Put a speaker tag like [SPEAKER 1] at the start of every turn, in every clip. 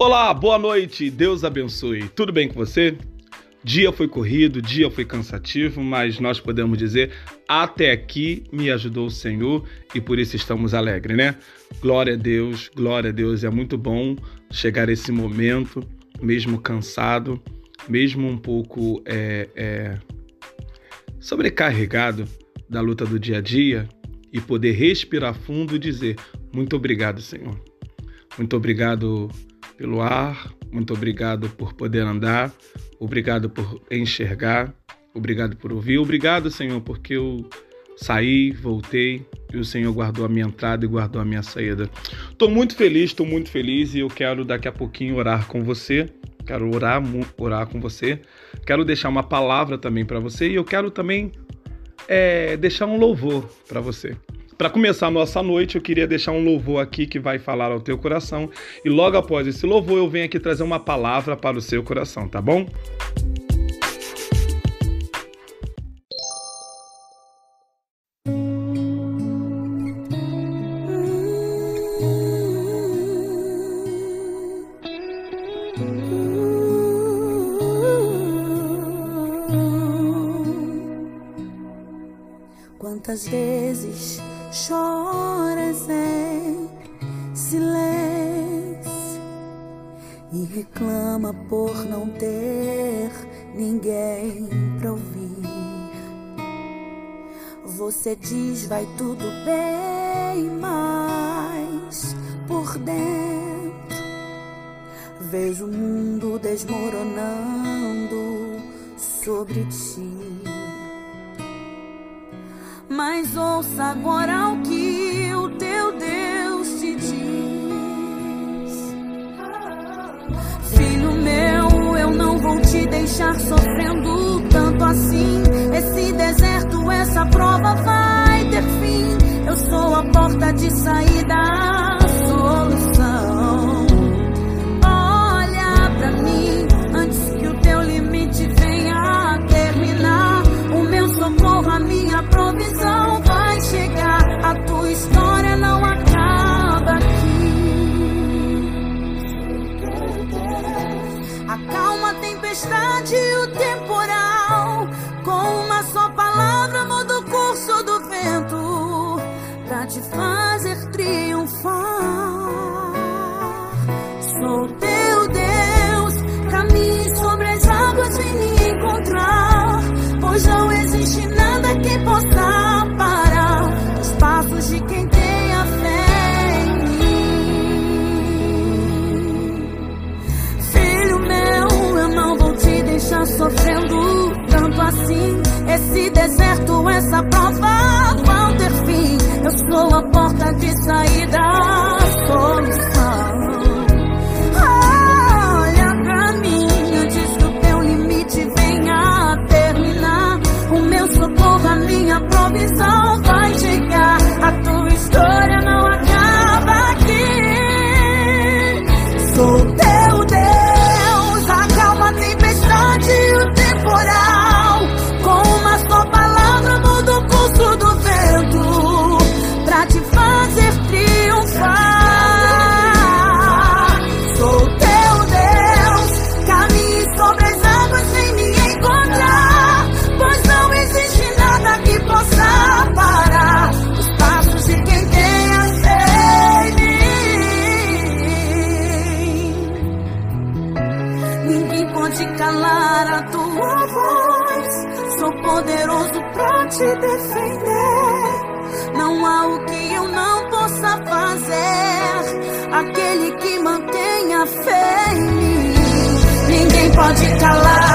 [SPEAKER 1] Olá, boa noite, Deus abençoe. Tudo bem com você? Dia foi corrido, dia foi cansativo, mas nós podemos dizer: até aqui me ajudou o Senhor e por isso estamos alegres, né? Glória a Deus, glória a Deus. É muito bom chegar a esse momento, mesmo cansado, mesmo um pouco é, é, sobrecarregado da luta do dia a dia e poder respirar fundo e dizer: Muito obrigado, Senhor. Muito obrigado pelo ar, muito obrigado por poder andar, obrigado por enxergar, obrigado por ouvir, obrigado, Senhor, porque eu saí, voltei e o Senhor guardou a minha entrada e guardou a minha saída. Estou muito feliz, estou muito feliz e eu quero daqui a pouquinho orar com você. Quero orar, orar com você. Quero deixar uma palavra também para você e eu quero também é, deixar um louvor para você. Para começar a nossa noite, eu queria deixar um louvor aqui que vai falar ao teu coração. E logo após esse louvor, eu venho aqui trazer uma palavra para o seu coração, tá bom?
[SPEAKER 2] Quantas vezes choras em silêncio e reclama por não ter ninguém pra ouvir. Você diz vai tudo bem, mas por dentro vejo o mundo desmoronando sobre ti. Mas ouça agora o que o teu Deus te diz. Filho meu, eu não vou te deixar sofrendo tanto assim. Esse deserto, essa prova vai ter fim. Eu sou a porta de saída, deserto, essa prova vão ter fim. Eu sou a porta de saída, a solução. Olha pra mim antes que o teu limite venha a terminar. O meu socorro, a minha provisão te defender. Não há o que eu não possa fazer. Aquele que mantém a fé em mim. Ninguém pode calar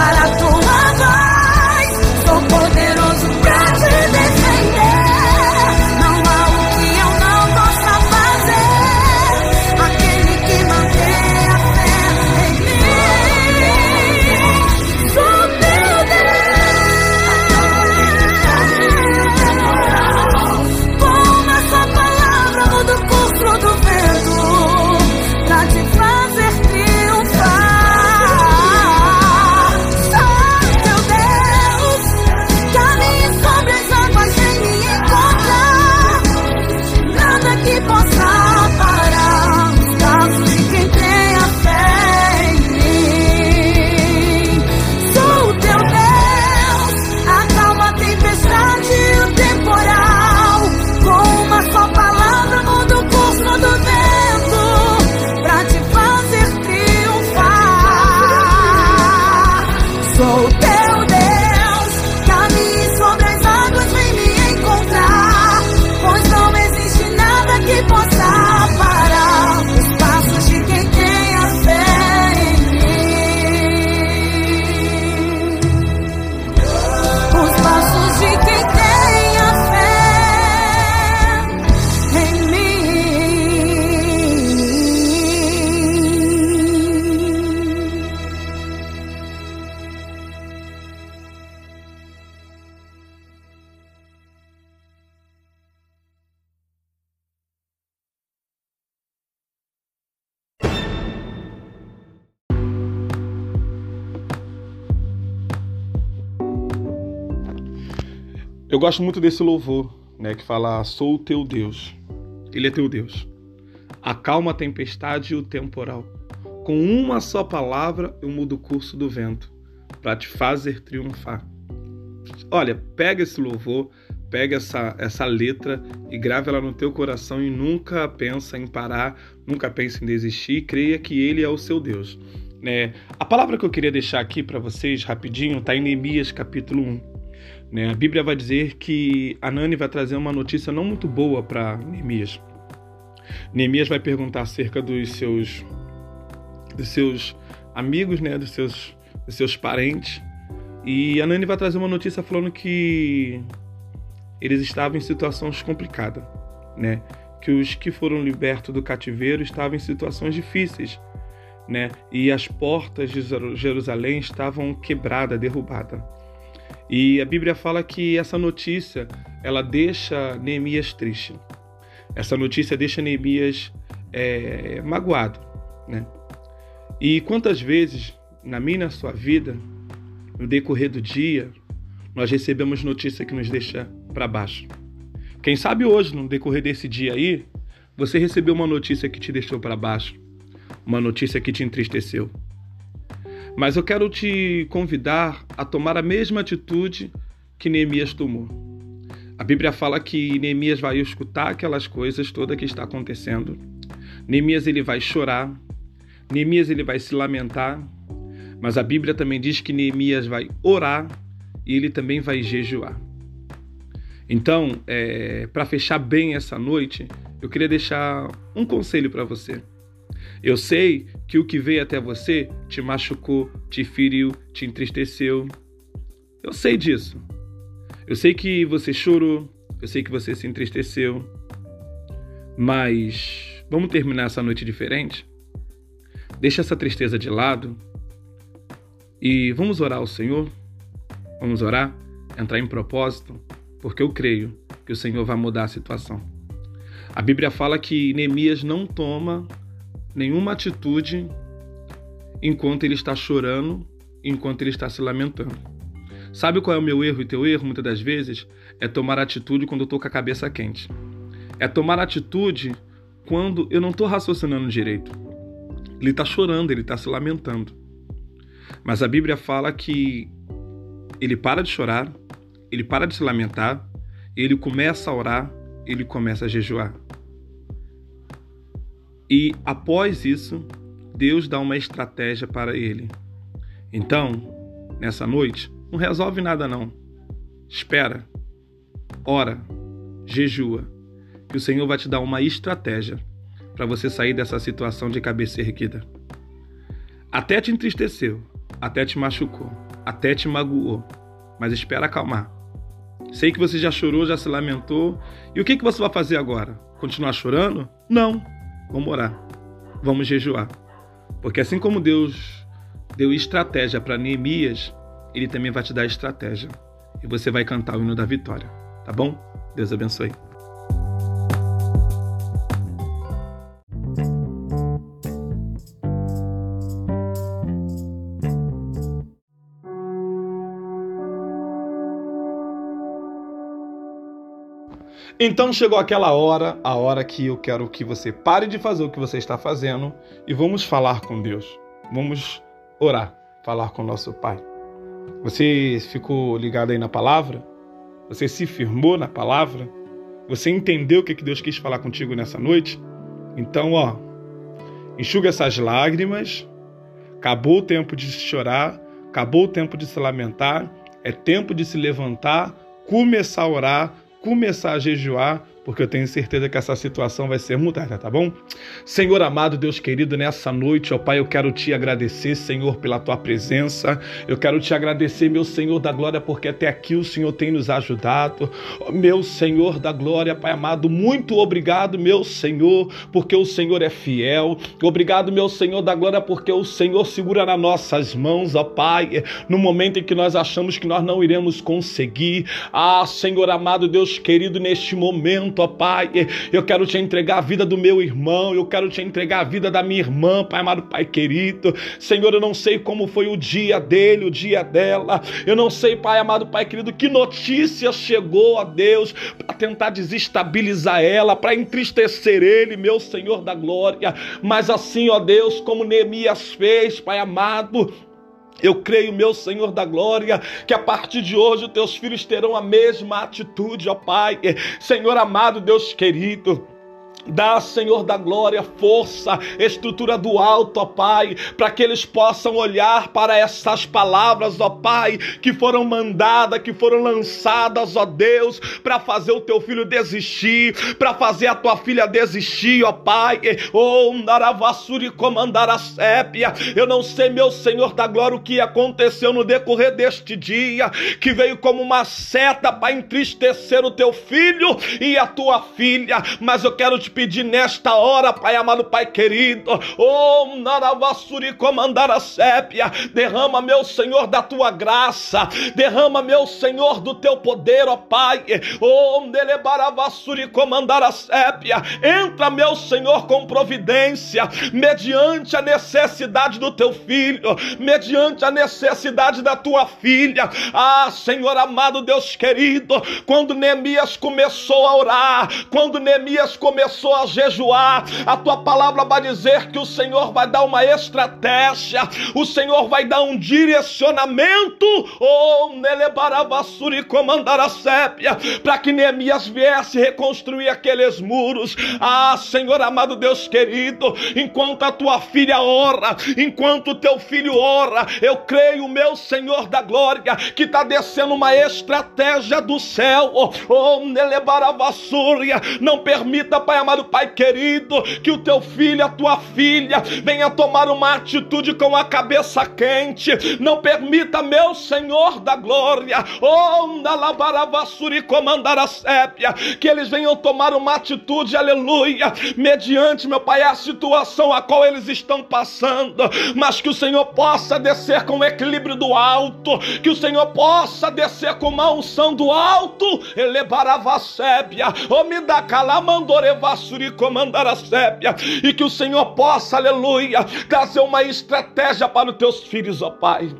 [SPEAKER 2] Eu
[SPEAKER 1] gosto muito desse louvor, né, que fala: Sou o teu Deus. Ele é teu Deus. Acalma a tempestade e o temporal. Com uma só palavra eu mudo o curso do vento para te fazer triunfar. Olha, pega esse louvor, pega essa, essa letra e grave ela no teu coração e nunca pensa em parar, nunca pensa em desistir, creia que ele é o seu Deus. Né? A palavra que eu queria deixar aqui para vocês rapidinho está em Neemias capítulo 1. Né? A Bíblia vai dizer que Anani vai trazer uma notícia não muito boa para Neemias. Neemias vai perguntar acerca dos seus, dos seus amigos, né? dos, seus, dos seus parentes. E a Nani vai trazer uma notícia falando que eles estavam em situações complicadas, né? Que os que foram libertos do cativeiro estavam em situações difíceis, né? E as portas de Jerusalém estavam quebradas, derrubadas. E a Bíblia fala que essa notícia ela deixa Neemias triste. Essa notícia deixa Neemias é, magoado, né? E quantas vezes na minha e na sua vida no decorrer do dia, nós recebemos notícia que nos deixa para baixo. Quem sabe hoje, no decorrer desse dia aí, você recebeu uma notícia que te deixou para baixo, uma notícia que te entristeceu. Mas eu quero te convidar a tomar a mesma atitude que Neemias tomou. A Bíblia fala que Neemias vai escutar aquelas coisas todas que está acontecendo. Neemias ele vai chorar. Neemias ele vai se lamentar. Mas a Bíblia também diz que Neemias vai orar e ele também vai jejuar. Então, é, para fechar bem essa noite, eu queria deixar um conselho para você. Eu sei que o que veio até você te machucou, te feriu, te entristeceu. Eu sei disso. Eu sei que você chorou, eu sei que você se entristeceu. Mas vamos terminar essa noite diferente? Deixa essa tristeza de lado e vamos orar ao Senhor? Vamos orar? Entrar em propósito? Porque eu creio que o Senhor vai mudar a situação. A Bíblia fala que Neemias não toma nenhuma atitude enquanto ele está chorando, enquanto ele está se lamentando. Sabe qual é o meu erro e teu erro, muitas das vezes? É tomar atitude quando eu estou com a cabeça quente. É tomar atitude quando eu não estou raciocinando direito. Ele está chorando, ele está se lamentando. Mas a Bíblia fala que ele para de chorar, ele para de se lamentar, ele começa a orar, ele começa a jejuar. E após isso, Deus dá uma estratégia para ele. Então, nessa noite, não resolve nada não. Espera, ora, jejua, que o Senhor vai te dar uma estratégia para você sair dessa situação de cabeça erguida. Até te entristeceu, até te machucou, até te magoou, mas espera acalmar. Sei que você já chorou, já se lamentou. E o que, que você vai fazer agora? Continuar chorando? Não. Vamos orar. Vamos jejuar. Porque assim como Deus deu estratégia para Neemias, ele também vai te dar estratégia. E você vai cantar o hino da vitória. Tá bom? Deus abençoe. Então chegou aquela hora, a hora que eu quero que você pare de fazer o que você está fazendo e vamos falar com Deus. Vamos orar, falar com nosso Pai. Você ficou ligado aí na palavra? Você se firmou na palavra? Você entendeu o que Deus quis falar contigo nessa noite? Então, ó, enxuga essas lágrimas. Acabou o tempo de chorar, acabou o tempo de se lamentar. É tempo de se levantar, começar a orar, começar a jejuar porque eu tenho certeza que essa situação vai ser mudada, tá bom? Senhor amado, Deus querido, nessa noite, ó Pai, eu quero te agradecer, Senhor, pela tua presença. Eu quero te agradecer, meu Senhor da glória, porque até aqui o Senhor tem nos ajudado. Meu Senhor da glória, Pai amado, muito obrigado, meu Senhor, porque o Senhor é fiel. Obrigado, meu Senhor da glória, porque o Senhor segura nas nossas mãos, ó Pai, no momento em que nós achamos que nós não iremos conseguir. Ah, Senhor amado, Deus querido, neste momento momento, ó Pai. Eu quero te entregar a vida do meu irmão, eu quero te entregar a vida da minha irmã, Pai amado, Pai querido. Senhor, eu não sei como foi o dia dele, o dia dela. Eu não sei, Pai amado, Pai querido, que notícia chegou a Deus para tentar desestabilizar ela, para entristecer ele, meu Senhor da glória. Mas assim, ó Deus, como Neemias fez, Pai amado, eu creio, meu Senhor da glória, que a partir de hoje os teus filhos terão a mesma atitude, ó Pai. Senhor amado, Deus querido. Dá, Senhor da glória, força, estrutura do alto, ó Pai, para que eles possam olhar para essas palavras, ó Pai, que foram mandadas, que foram lançadas, ó Deus, para fazer o teu filho desistir, para fazer a tua filha desistir, ó Pai. Oh, Naravassuri comandar a sépia. Eu não sei, meu Senhor da glória, o que aconteceu no decorrer deste dia, que veio como uma seta para entristecer o teu filho e a tua filha, mas eu quero te pedir nesta hora, Pai amado, Pai querido, oh, Naravassuri comandar a sépia, derrama, meu Senhor, da tua graça, derrama, meu Senhor, do teu poder, ó Pai, oh, Nelebaravassuri comandar a sépia, entra, meu Senhor, com providência, mediante a necessidade do teu filho, mediante a necessidade da tua filha, ah, Senhor amado, Deus querido, quando Neemias começou a orar, quando Neemias começou começou a jejuar, a tua palavra vai dizer que o Senhor vai dar uma estratégia, o Senhor vai dar um direcionamento, oh, Nelebaravassuri comandar a sépia, para que Neemias viesse reconstruir aqueles muros. Ah, Senhor amado Deus querido, enquanto a tua filha ora, enquanto o teu filho ora, eu creio, meu Senhor da glória, que está descendo uma estratégia do céu, oh, Nelebaravassúria, não permita, Pai amado Pai querido, que o teu filho, a tua filha, venha tomar uma atitude com a cabeça quente. Não permita, meu Senhor da glória, oh, na lavaravassuri comandar a sépia, que eles venham tomar uma atitude, aleluia, mediante, meu Pai, a situação a qual eles estão passando, mas que o Senhor possa descer com o equilíbrio do alto, que o Senhor possa descer com uma unção do alto, elevarava a sépia, oh, me dá calamandoreva Suri comandar a sépia e que o Senhor possa, aleluia, trazer uma estratégia para os teus filhos, ó Pai.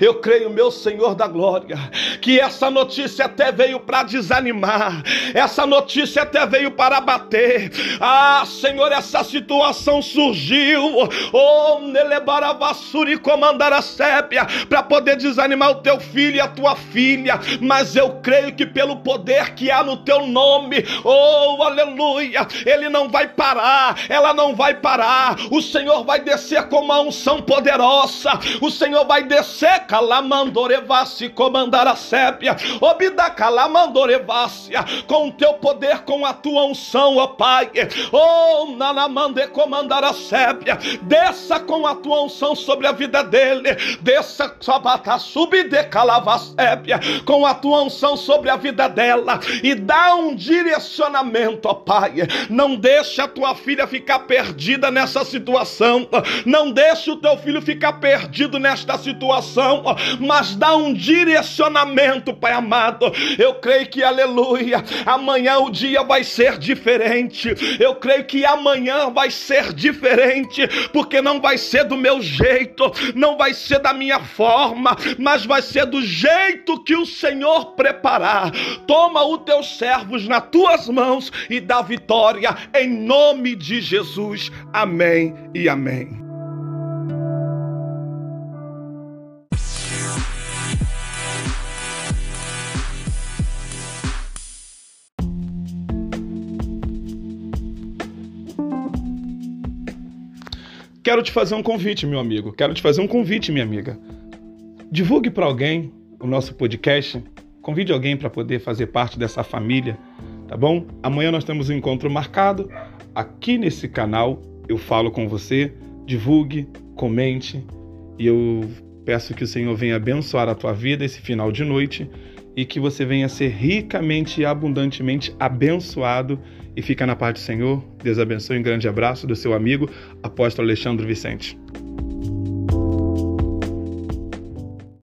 [SPEAKER 1] Eu creio, meu Senhor da glória, que essa notícia até veio para desanimar, essa notícia até veio para abater. Ah, Senhor, essa situação surgiu, oh, Nelebaravassuri comandar a sépia, para poder desanimar o teu filho e a tua filha, mas eu creio que pelo poder que há no teu nome, oh, aleluia, ele não vai parar, ela não vai parar, o Senhor vai descer com uma unção poderosa, o Senhor vai descer seca lamandorevassi comandar a sépia, obida calamandorevassia, com o teu poder, com a tua unção, ó Pai, oh nanamande comandar a sépia, desça com a tua unção sobre a vida dele, desça sabata subide calavasépia, com a tua unção sobre a vida dela, e dá um direcionamento, ó Pai, não deixa a tua filha ficar perdida nessa situação, não deixa o teu filho ficar perdido nesta situação, situação, mas dá um direcionamento, Pai amado. Eu creio que, aleluia, amanhã o dia vai ser diferente. Eu creio que amanhã vai ser diferente, porque não vai ser do meu jeito, não vai ser da minha forma, mas vai ser do jeito que o Senhor preparar. Toma os teus servos nas tuas mãos e dá vitória em nome de Jesus. Amém e amém. Quero te fazer um convite, meu amigo. Quero te fazer um convite, minha amiga. Divulgue para alguém o nosso podcast. Convide alguém para poder fazer parte dessa família, tá bom? Amanhã nós temos um encontro marcado aqui nesse canal. Eu falo com você. Divulgue, comente e eu peço que o Senhor venha abençoar a tua vida esse final de noite e que você venha ser ricamente e abundantemente abençoado e fica na paz do Senhor. Deus abençoe. Um grande abraço do seu amigo, apóstolo Alexandre Vicente.